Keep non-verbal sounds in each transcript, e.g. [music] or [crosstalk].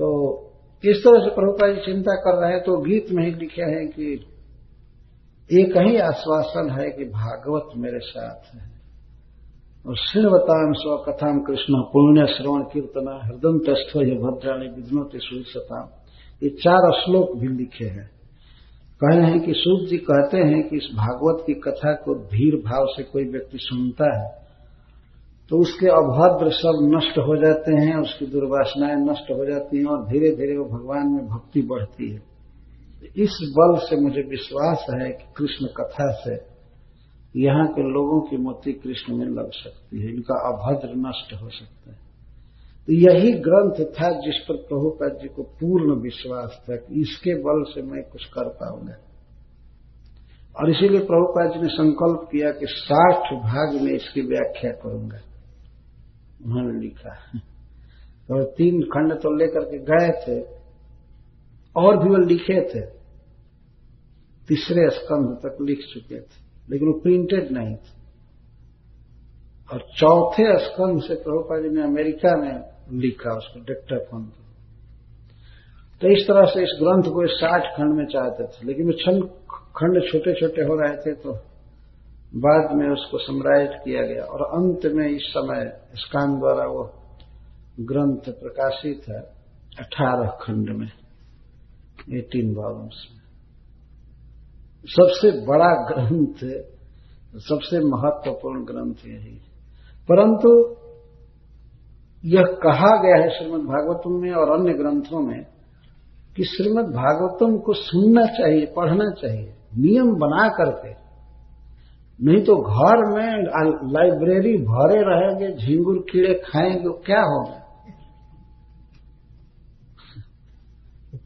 तो इस तरह से प्रभुपा जी चिंता कर रहे हैं तो गीत में ही लिखे हैं कि एक ही आश्वासन है कि भागवत मेरे साथ है। और श्रीवताम स्व कथाम कृष्ण पुण्य श्रवण कीर्तना हृदय तस्थ ये भद्राणी विघ्नोते सुसताम ये चार श्लोक भी लिखे हैं। कह हैं कि सूत जी कहते हैं कि इस भागवत की कथा को धीर भाव से कोई व्यक्ति सुनता है तो उसके अभद्र सब नष्ट हो जाते हैं, उसकी दुर्वासनाएँ नष्ट हो जाती हैं और धीरे धीरे वो भगवान में भक्ति बढ़ती है। इस बल से मुझे विश्वास है कि कृष्ण कथा से यहाँ के लोगों की मोती कृष्ण में लग सकती है, इनका अभद्र नष्ट हो सकता है। तो यही ग्रंथ था जिस पर प्रभुपाद जी को पूर्ण विश्वास था कि इसके बल से मैं कुछ कर पाऊँगा। और इसीलिए प्रभुपाद जी ने संकल्प किया कि साठ भाग में इसकी व्याख्या करूँगा। उन्होंने लिखा। तो तीन खंड तो लेकर के गए थे, और भी वो लिखे थे। तीसरे स्कंध तक लिख चुके थे, लेकिन वो प्रिंटेड नहीं थे। और चौथे स्कंध से प्रभुपा जी ने अमेरिका में लिखा उसको डिक्टाफोन पर तो इस तरह से इस ग्रंथ को साठ खंड में चाहते थे, लेकिन वो छंद खंड छोटे छोटे हो रहे थे तो बाद में उसको समराइज किया गया। और अंत में इस समय स्कान द्वारा वो ग्रंथ प्रकाशित है, अठारह खंड में एटीन वॉल्यूम्स में। सबसे बड़ा ग्रंथ, सबसे महत्वपूर्ण ग्रंथ यही परंतु यह कहा गया है श्रीमद् भागवतम में और अन्य ग्रंथों में कि श्रीमद् भागवतम को सुनना चाहिए, पढ़ना चाहिए, नियम बना करके नहीं तो घर में लाइब्रेरी भरे रहेंगे झिंगुर कीड़े खाएँगे क्या होगा?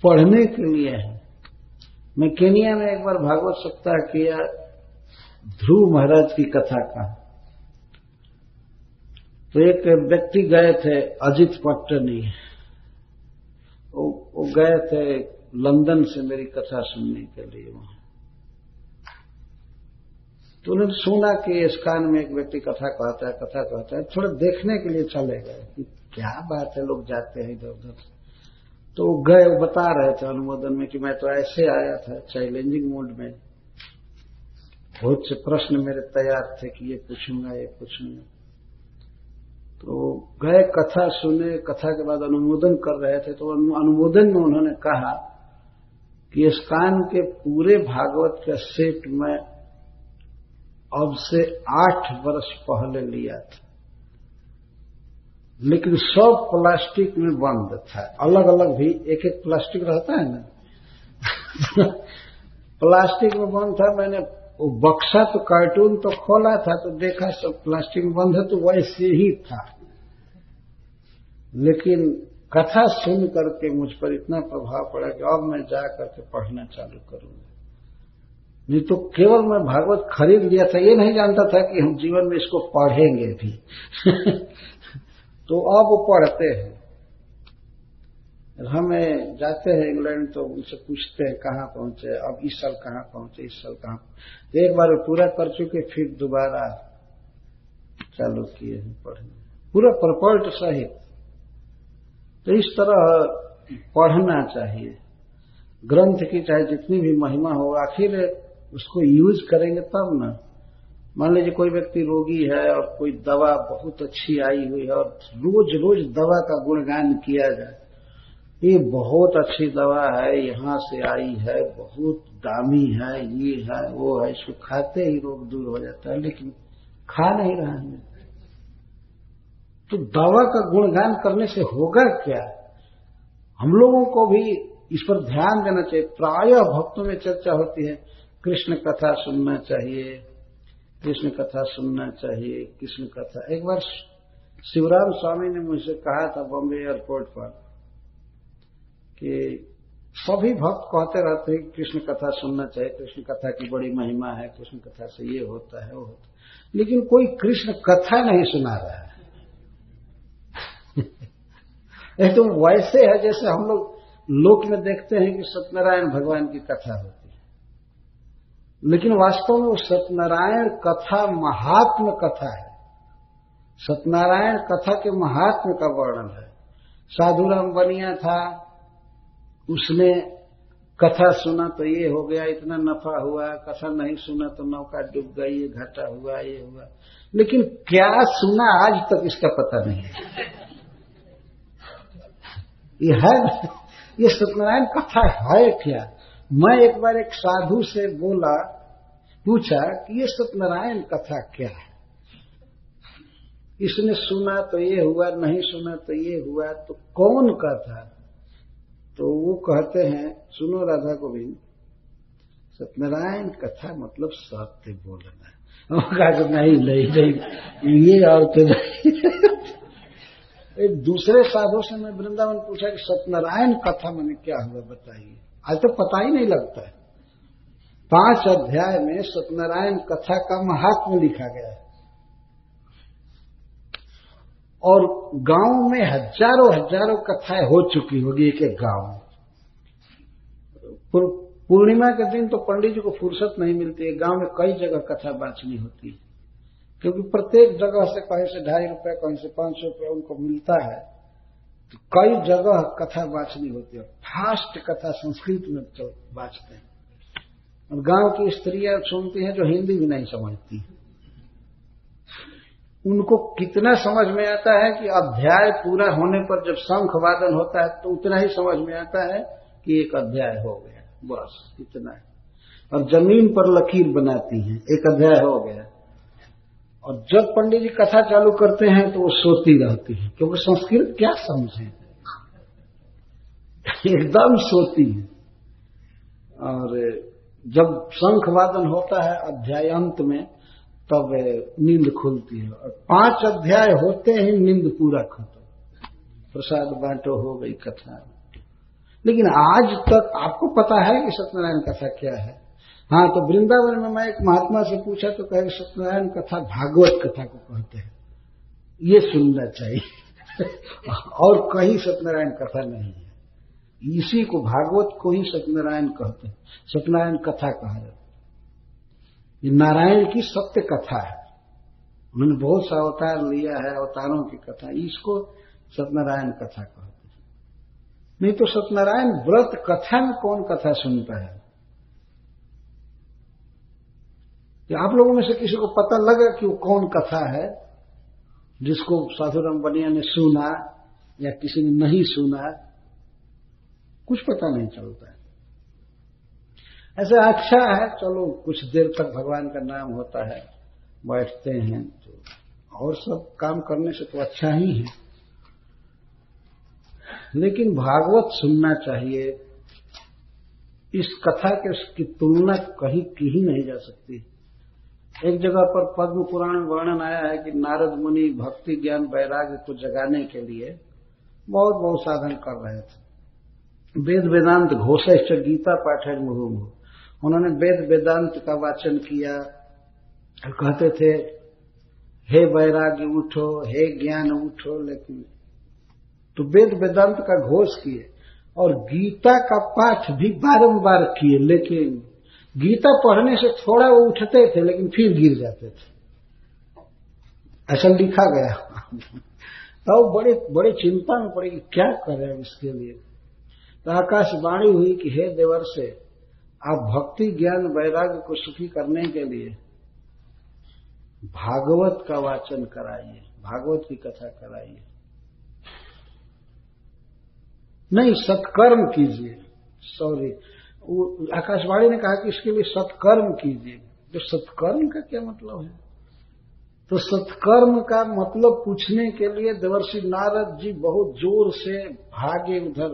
पढ़ने के लिए है। मैं केनिया में एक बार भागवत सप्ताह किया ध्रुव महाराज की कथा का। तो एक व्यक्ति गए थे अजित पट्टनी। वो, वो गए थे लंदन से मेरी कथा सुनने के लिए वहाँ। तो उन्होंने सुना कि इस कान में एक व्यक्ति कथा कहता है, कथा कहता है। थोड़ा देखने के लिए चले गए कि क्या बात है, लोग जाते हैं इधर उधर। तो गए, वो बता रहे थे अनुमोदन में कि मैं तो ऐसे आया था चैलेंजिंग मोड में। बहुत से प्रश्न मेरे तैयार थे कि ये पूछूँगा ये पूछूँगा। तो गए, कथा सुने, कथा के बाद अनुमोदन कर रहे थे। तो अनुमोदन में उन्होंने कहा कि इस कान के पूरे भागवत का सेट में अब से आठ वर्ष पहले लिया था। लेकिन सब प्लास्टिक में बंद था। अलग अलग भी एक एक प्लास्टिक रहता है ना? [laughs] प्लास्टिक में बंद था, मैंने वो बक्सा तो कार्टून तो खोला था तो देखा सब प्लास्टिक में बंद है तो वैसे ही था। लेकिन कथा सुन करके मुझ पर इतना प्रभाव पड़ा कि अब मैं जा करके पढ़ना चालू करूँगा। नहीं तो केवल मैं भागवत खरीद लिया था, ये नहीं जानता था कि हम जीवन में इसको पढ़ेंगे भी। [laughs] तो अब वो पढ़ते हैं। हमें जाते हैं इंग्लैंड तो उनसे पूछते हैं कहाँ पहुँचे, अब इस साल कहाँ पहुँचे, इस साल कहाँ एक बार पूरा कर चुके, फिर दोबारा चालू किए हैं पढ़ने। पूरा परपल्ट सहित। तो इस तरह पढ़ना चाहिए। ग्रंथ की चाहे जितनी भी महिमा हो, आखिर उसको यूज़ करेंगे तब ना। मान लीजिए कोई व्यक्ति रोगी है और कोई दवा बहुत अच्छी आई हुई है और रोज रोज दवा का गुणगान किया जाए, ये बहुत अच्छी दवा है, यहाँ से आई है, बहुत दामी है, ये है, वो है, इसको खाते ही रोग दूर हो जाता है, लेकिन खा नहीं रहा है। तो दवा का गुणगान करने से होगा क्या? हम लोगों को भी इस पर ध्यान देना चाहिए। प्राय भक्तों में चर्चा होती है कृष्ण कथा सुनना चाहिए, कृष्ण कथा सुनना चाहिए, कृष्ण कथा। एक बार शिवराम स्वामी ने मुझसे कहा था बॉम्बे एयरपोर्ट पर कि सभी भक्त कहते रहते हैं कृष्ण कथा सुनना चाहिए, कृष्ण कथा की बड़ी महिमा है, कृष्ण कथा से ये होता है, वो होता है। लेकिन कोई कृष्ण कथा नहीं सुना रहा है। [laughs] एकदम तो वैसे है जैसे हम लोग लोक में देखते हैं कि सत्यनारायण भगवान की कथा होती लेकिन वास्तव में वो सत्यनारायण कथा महात्म कथा है। सत्यनारायण कथा के महात्म का वर्णन है। साधु राम बनिया था, उसने कथा सुना तो ये हो गया, इतना नफा हुआ, कथा नहीं सुना तो नौका डूब गई, ये घाटा हुआ, ये हुआ। लेकिन क्या सुना आज तक इसका पता नहीं है। ये है, ये सत्यनारायण कथा है क्या? मैं एक बार एक साधु से बोला, पूछा कि ये सत्यनारायण कथा क्या है? इसने सुना तो ये हुआ, नहीं सुना तो ये हुआ तो कौन कथा? तो वो कहते हैं, सुनो राधा गोविंद, सत्यनारायण कथा मतलब सत्य बोलना। कहा कि नहीं नहीं नहीं, ये और तो नहीं। दूसरे साधु से मैं वृंदावन पूछा कि सत्यनारायण कथा मैंने क्या हुआ, बताइए। आज तो पता ही नहीं लगता है। पाँच अध्याय में सत्यनारायण कथा का महात्म लिखा गया है। और गाँव में हज़ारों हज़ारों कथाएँ हो चुकी होगी एक एक गाँव। में पूर्णिमा के दिन तो पंडित जी को फुर्सत नहीं मिलती है। गाँव में कई जगह कथा बांचनी होती है। क्योंकि प्रत्येक जगह से कहीं से ढाई रुपए, कहीं से पाँच सौ रुपये उनको मिलता है। तो कई जगह कथा बांचनी होती है फास्ट कथा संस्कृत में तो बांचते हैं। और गाँव की स्त्रियाँ सुनती हैं जो हिंदी भी नहीं समझती। उनको कितना समझ में आता है कि अध्याय पूरा होने पर जब शंख वादन होता है तो उतना ही समझ में आता है कि एक अध्याय हो गया। बस, इतना है। और ज़मीन पर लकीर बनाती हैं। एक अध्याय हो गया। और जब पंडित जी कथा चालू करते हैं तो वो सोती रहती है क्योंकि संस्कृत क्या समझे? एकदम सोती है। और जब शंख वादन होता है अध्याय अंत में, तब नींद खुलती है। और पाँच अध्याय होते ही नींद पूरा खत्म। प्रसाद बांटो, हो गई कथा। लेकिन आज तक आपको पता है कि सत्यनारायण कथा क्या है? हाँ तो वृंदावन में मैं एक महात्मा से पूछा तो कहे, सत्यनारायण कथा भागवत कथा को कहते हैं। ये सुनना चाहिए। [laughs] और कहीं सत्यनारायण कथा नहीं है। इसी को भागवत को ही सत्यनारायण कहते हैं। सत्यनारायण कथा कहा जाता ये नारायण की सत्य कथा है। उन्होंने बहुत सा अवतार लिया है, अवतारों की कथा। इसको सत्यनारायण कथा कहते हैं। नहीं तो सत्यनारायण व्रत कथा में कौन कथा सुनता है? कि आप लोगों में से किसी को पता लगा कि वो कौन कथा है, जिसको साधुराम बनिया ने सुना या किसी ने नहीं सुना, कुछ पता नहीं चलता है। ऐसे अच्छा है, चलो कुछ देर तक भगवान का नाम होता है, बैठते हैं तो और सब काम करने से तो अच्छा ही है। लेकिन भागवत सुनना चाहिए, इस कथा के उसकी तुलना कहीं की ही नहीं जा सकती। एक जगह पर पद्म पुराण में वर्णन आया है कि नारद मुनि भक्ति ज्ञान वैराग्य को जगाने के लिए बहुत बहुत साधन कर रहे थे। वेद वेदांत घोष गीता पाठ है। मुहु उन्होंने वेद वेदांत का वाचन किया। कहते थे, हे वैराग्य उठो, हे ज्ञान उठो, लेकिन तो वेद वेदांत का घोष किए और गीता का पाठ भी बारंबार किए, लेकिन गीता पढ़ने से थोड़ा वो उठते थे, लेकिन फिर गिर जाते थे। ऐसा लिखा गया। [laughs] तो बड़े बड़े चिंता में पड़े कि क्या करें इसके लिए। तो आकाशवाणी हुई कि हे देवर से, आप भक्ति ज्ञान वैराग्य को सुखी करने के लिए भागवत का वाचन कराइए, भागवत की कथा कराइए। नहीं, सत्कर्म कीजिए, सॉरी। आकाशवाणी ने कहा कि इसके लिए सत्कर्म कीजिए। तो सत्कर्म का क्या मतलब है? तो सत्कर्म का मतलब पूछने के लिए देवर्षि नारद जी बहुत ज़ोर से भागे उधर,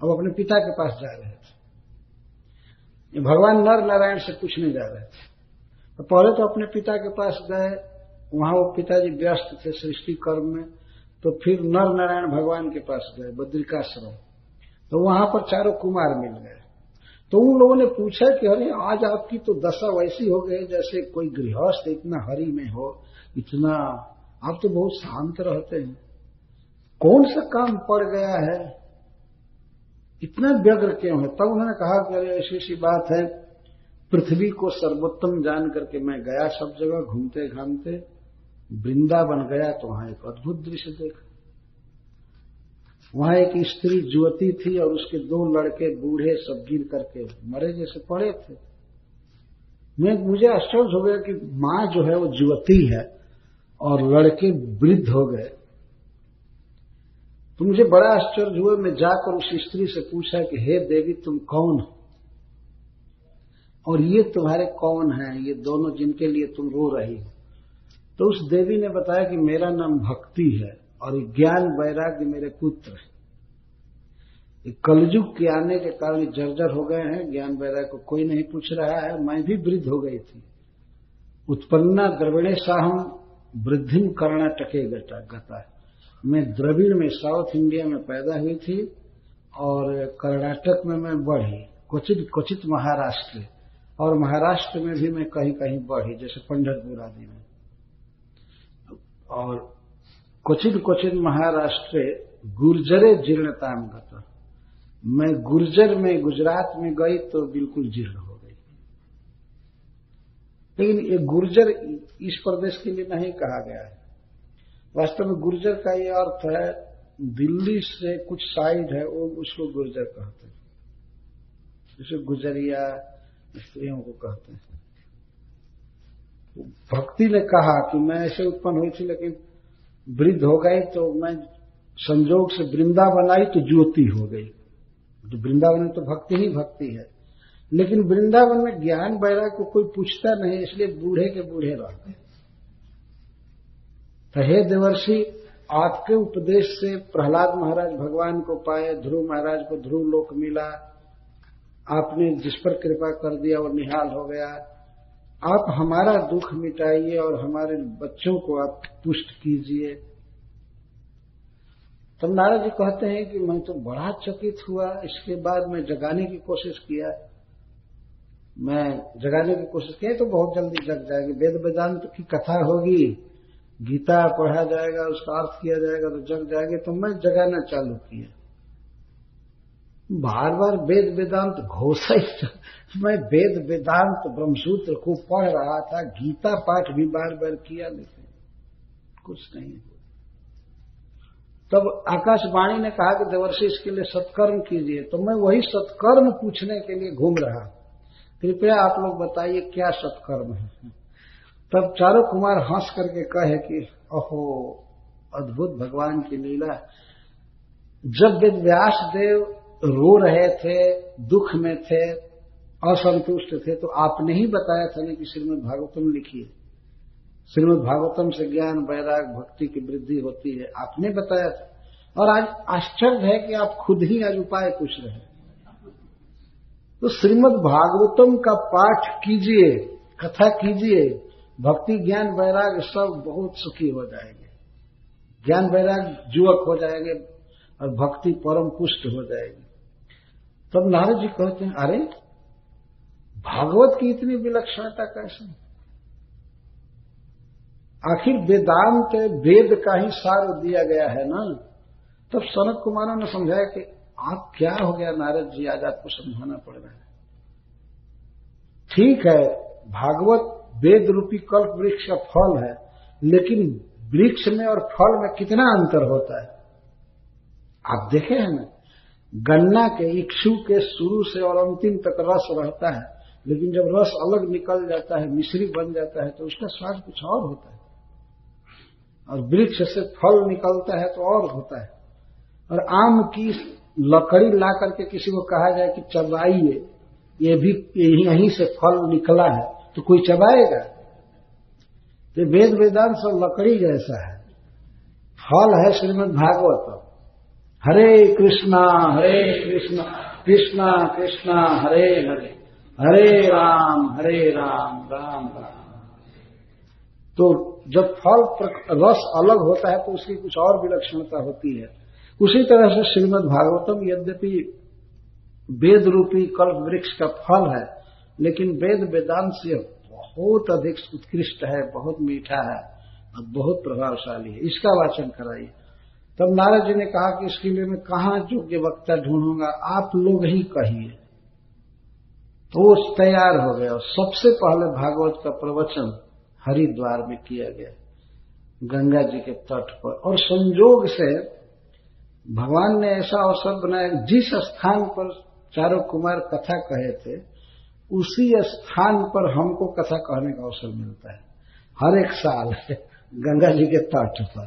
अब अपने पिता के पास जा रहे थे। भगवान नर नारायण से पूछने जा रहे थे। तो पहले तो अपने पिता के पास गए, वहाँ वो पिताजी व्यस्त थे सृष्टि कर्म में तो फिर नर नारायण भगवान के पास गए, बद्रिकाश्रम। तो वहाँ पर चारों कुमार मिल गए। तो उन लोगों ने पूछा कि अरे, आज आपकी तो दशा वैसी हो गई जैसे कोई गृहस्थ इतना हरि में हो, इतना, आप तो बहुत शांत रहते हैं। कौन सा काम पड़ गया है? इतना व्यग्र क्यों है? तब उन्होंने कहा कि अरे, ऐसी ऐसी बात है, पृथ्वी को सर्वोत्तम जान करके मैं गया सब जगह घूमते घामते वृंदावन गया तो वहाँ एक अद्भुत दृश्य देखा। वहाँ एक स्त्री जुवती थी और उसके दो लड़के बूढ़े सब गिर करके मरे जैसे पड़े थे। मैं मुझे आश्चर्य हो गया कि माँ जो है वो जुवती है और लड़के वृद्ध हो गए। तो मुझे बड़ा आश्चर्य हुआ, मैं जाकर उस स्त्री से पूछा कि, हे देवी, तुम कौन हो? और ये तुम्हारे कौन है? ये दोनों जिनके लिए तुम रो रही हो? तो उस देवी ने बताया कि मेरा नाम भक्ति है। और ज्ञान वैराग्य मेरे पुत्र है। कलयुग के आने के कारण जर्जर हो गए हैं, ज्ञान वैराग्य को कोई नहीं पूछ रहा है, मैं भी वृद्ध हो गई थी। उत्पन्ना द्रविणे साहम वृद्धिम कर्णाटके गता मैं द्रविड़ में, साउथ इंडिया में पैदा हुई थी और कर्नाटक में मैं बढ़ी, क्वचित क्वचित महाराष्ट्र। और महाराष्ट्र में भी मैं कहीं कहीं बढ़ी, जैसे पंढरपुर आदि में। और क्वचित क्वचित महाराष्ट्र गुर्जरे जीर्णताम गता। मैं गुर्जर में गुजरात में गई तो बिल्कुल जीर्ण हो गई। लेकिन ये गुर्जर इस प्रदेश के लिए नहीं कहा गया है। वास्तव में गुर्जर का ये अर्थ है, दिल्ली से कुछ साइड है, वो उसको गुर्जर कहते हैं। जिसे गुजरिया स्त्रियों को कहते हैं। भक्ति ने कहा कि मैं ऐसे उत्पन्न हुई थी, लेकिन वृद्ध हो गई तो मैं संजोग से वृंदावन आई तो ज्योति हो गई। तो वृंदावन में तो भक्ति ही भक्ति है। लेकिन वृंदावन में ज्ञान बैराग को कोई पूछता नहीं, इसलिए बूढ़े के बूढ़े रहते तो हे देवर्षि, आपके उपदेश से प्रहलाद महाराज भगवान को पाए, ध्रुव महाराज को ध्रुव लोक मिला। आपने जिस पर कृपा कर दिया, वो निहाल हो गया। आप हमारा दुख मिटाइए और हमारे बच्चों को आप पुष्ट कीजिए। तब नारद जी कहते हैं कि मैं तो बड़ा चकित हुआ, इसके बाद मैं जगाने की कोशिश किया। मैं जगाने की कोशिश किया तो बहुत जल्दी जग जाएगी। वेद वेदांत की कथा होगी, गीता पढ़ा जाएगा, उसका अर्थ किया जाएगा तो जग जाएँगे तो मैं जगाना चालू किया। बार बार वेद वेदांत घोषा मैं वेद वेदांत ब्रह्मसूत्र को पढ़ रहा था, गीता पाठ भी बार बार किया, लेकिन कुछ नहीं तब आकाशवाणी ने कहा कि देवर्षि, इसके लिए सत्कर्म कीजिए। तो मैं वही सत्कर्म पूछने के लिए घूम रहा कृपया आप लोग बताइए क्या सत्कर्म है। तब चारू कुमार हंस करके कहे कि अहो अद्भुत भगवान की लीला। जब वेद व्यास देव रो रहे थे, दुख में थे असंतुष्ट थे तो आपने ही बताया था ना कि श्रीमद भागवतम लिखिए। श्रीमद भागवतम से ज्ञान, वैराग, भक्ति की वृद्धि होती है, आपने बताया था। और आज आश्चर्य है कि आप खुद ही आज उपाय पूछ रहे हैं। तो श्रीमद भागवतम का पाठ कीजिए, कथा कीजिए, भक्ति, ज्ञान, वैराग सब बहुत सुखी हो जाएँगे। ज्ञान, वैराग युवक हो जाएँगे और भक्ति परम पुष्ट हो जाएगी। तब नारद जी कहते हैं, अरे भागवत की इतनी विलक्षणता कैसे? आखिर वेदांत, वेद का ही सार दिया गया है ना? तब सनत कुमारों ने समझाया कि आप क्या हो गया नारद जी, आज आपको समझाना पड़ रहा है। ठीक है, भागवत वेद रूपी कल्प वृक्ष का फल है, लेकिन वृक्ष में और फल में कितना अंतर होता है? आप देखे हैं ना? गन्ना के, इक्षु के शुरू से और अंतिम तक रस रहता है। लेकिन जब रस अलग निकल जाता है मिश्री बन जाता है तो उसका स्वाद कुछ और होता है। और वृक्ष से फल निकलता है तो और होता है। और आम की लकड़ी ला करके किसी को कहा जाए कि चबाइए, ये भी यहीं से फल निकला है तो कोई चबाएगा? तो वेद वेदांत सब लकड़ी जैसा है। फल है श्रीमद भागवत हरे कृष्णा हरे कृष्णा कृष्णा कृष्णा, हरे हरे। हरे राम हरे राम राम राम। तो जब फल रस अलग होता है तो उसकी कुछ और विलक्षणता होती है। उसी तरह से श्रीमद भागवतम यद्यपि वेद रूपी कल्प वृक्ष का फल है, लेकिन वेद वेदांत से बहुत अधिक उत्कृष्ट है, बहुत मीठा है और बहुत प्रभावशाली है। इसका वाचन कराइए। तब नारद जी ने कहा कि इसके लिए मैं कहा योग्य वक्ता ढूंढूँगा? आप लोग ही कहिए। तो तैयार हो गया। और सबसे पहले भागवत का प्रवचन हरिद्वार में किया गया, गंगा जी के तट पर। और संजोग से भगवान ने ऐसा अवसर बनाया, जिस स्थान पर चारों कुमार कथा कहे थे, उसी स्थान पर हमको कथा कहने का अवसर मिलता है। हर एक साल [laughs] गंगा जी के तट पर।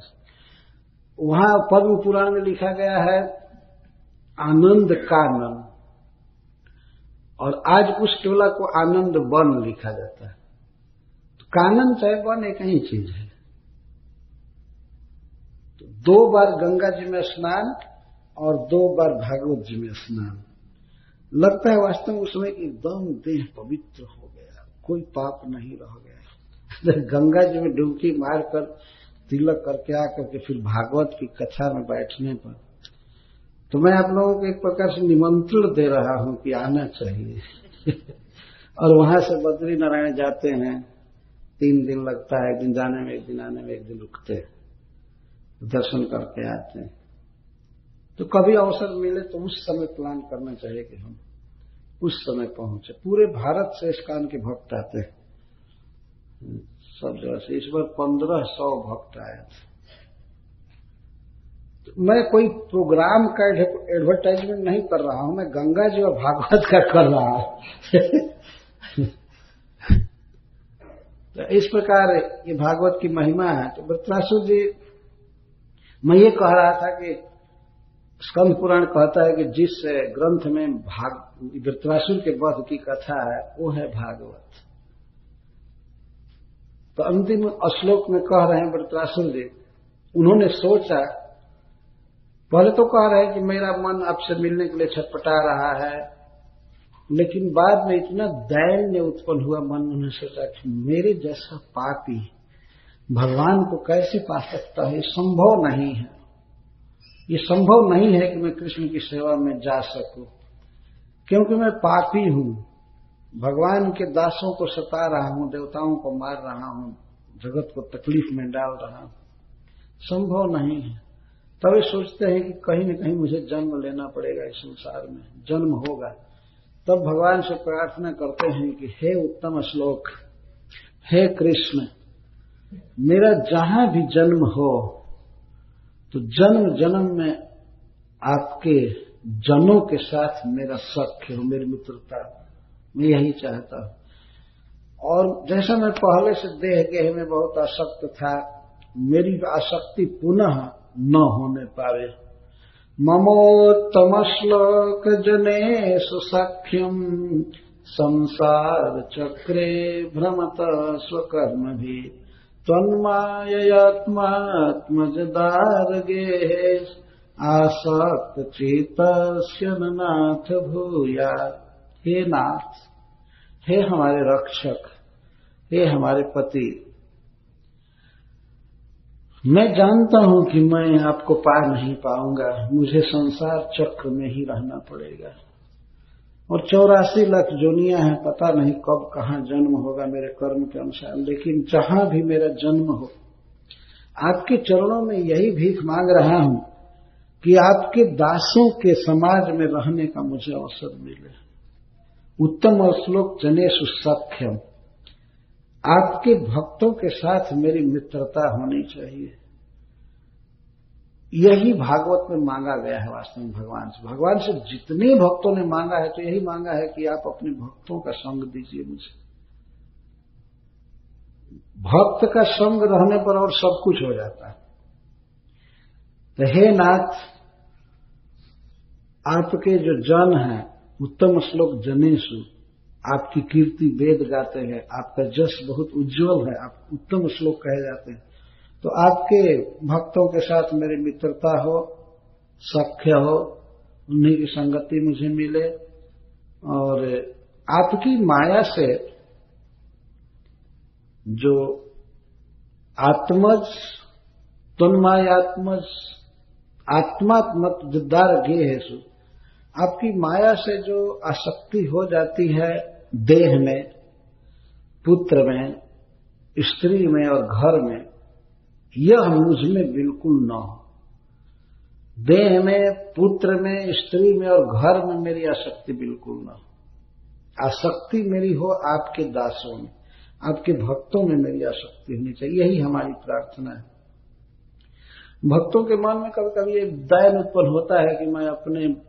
वहाँ पद्म पुराण में लिखा गया है, आनंद कानन। और आज उस टोला को आनंद वन लिखा जाता है। तो कानन चाहे वन एक ही चीज़ है। तो दो बार गंगा जी में स्नान और दो बार भागवत जी में स्नान। लगता है वास्तव में उसमें एकदम देह पवित्र हो गया, कोई पाप नहीं रह गया। [laughs] गंगा जी में डुबकी मारकर, तिलक करके आकर के फिर भागवत की कथा में बैठने पर तो मैं आप लोगों को एक प्रकार से निमंत्रण दे रहा हूँ कि आना चाहिए। और वहाँ से बद्री नारायण जाते हैं। तीन दिन लगता है, एक दिन जाने में, एक दिन आने में, एक दिन रुकते दर्शन करके आते हैं। तो कभी अवसर मिले तो उस समय प्लान करना चाहिए कि हम उस समय पहुँचे। पूरे भारत से इस कान के भक्त आते हैं। सब जगह से। इस बार पंद्रह सौ भक्त आए थे। मैं कोई प्रोग्राम का एडवर्टाइजमेंट नहीं कर रहा हूँ, मैं गंगा जी और भागवत का कर रहा हूँ। तो इस प्रकार ये भागवत की महिमा है। तो वृत्रासुर जी, मैं ये कह रहा था कि स्कंद पुराण कहता है कि जिस ग्रंथ में भाग, वृत्रासुर के वध की कथा है, वो है भागवत। तो अंतिम श्लोक में कह रहे हैं वृत्रासुर जी, उन्होंने सोचा पहले तो कह रहे हैं कि मेरा मन आपसे मिलने के लिए छटपटा रहा है, लेकिन बाद में इतना दैन्य उत्पन्न हुआ मन, उन्होंने सोचा कि मेरे जैसा पापी भगवान को कैसे पा सकता है? संभव नहीं है। ये संभव नहीं है कि मैं कृष्ण की सेवा में जा सकूँ, क्योंकि मैं पापी हूँ। भगवान के दासों को सता रहा हूँ, देवताओं को मार रहा हूँ, जगत को तकलीफ़ में डाल रहा हूँ। संभव नहीं है। तभी सोचते हैं कि कहीं न कहीं मुझे जन्म लेना पड़ेगा इस संसार में, जन्म होगा। तब भगवान से प्रार्थना करते हैं कि हे उत्तम श्लोक, हे कृष्ण, मेरा जहाँ भी जन्म हो तो जन्म जन्म में आपके जनों के साथ मेरा सख्य हो मेरी मित्रता, मैं यही चाहता हूँ। और जैसा मैं पहले से देह गेह में बहुत आसक्त था, मेरी आसक्ति पुनः न होने पावे। ममोत्तम श्लोक जने सुसख्यम संसार चक्रे भ्रमत स्वकर्म भी। त्वन्माययात्मात्मजदारगे आसक्त चेत नाथ भूया हे नाथ, हे हमारे रक्षक, हे हमारे पति मैं जानता हूँ कि मैं आपको पा नहीं पाऊँगा। मुझे संसार चक्र में ही रहना पड़ेगा। और चौरासी लाख जोनिया है, पता नहीं कब, कहाँ जन्म होगा मेरे कर्म के अनुसार। लेकिन जहाँ भी मेरा जन्म हो, आपके चरणों में यही भीख मांग रहा हूँ कि आपके दासों के समाज में रहने का मुझे अवसर मिले। उत्तम और श्लोक जने सुसख्यम आपके भक्तों के साथ मेरी मित्रता होनी चाहिए। यही भागवत में मांगा गया है वास्तव में भगवान से। भगवान से जितने भक्तों ने मांगा है तो यही मांगा है कि आप अपने भक्तों का संग दीजिए मुझे। भक्त का संग रहने पर और सब कुछ हो जाता है। तो हे नाथ, आपके जो जन हैं, उत्तम श्लोक जनेशु आपकी कीर्ति वेद गाते हैं, आपका जस बहुत उज्जवल है, आप उत्तम श्लोक कहे जाते हैं। तो आपके भक्तों के साथ मेरी मित्रता हो, सख्य हो, उन्हीं की संगति मुझे मिले। और आपकी माया से जो आत्मज, तन्मायात्मज आत्मात्मक जिद्दार गे है सु, आपकी माया से जो आसक्ति हो जाती है देह में, पुत्र में, स्त्री में और घर में, यह मुझमें बिल्कुल न हो। देह में, पुत्र में, स्त्री में और घर में मेरी आसक्ति बिल्कुल न हो। आसक्ति मेरी हो आपके दासों में, आपके भक्तों में मेरी आसक्ति होनी चाहिए, यही हमारी प्रार्थना है। भक्तों के मन में कभी कभी एक दैन उत्पन्न होता है कि मैं अपने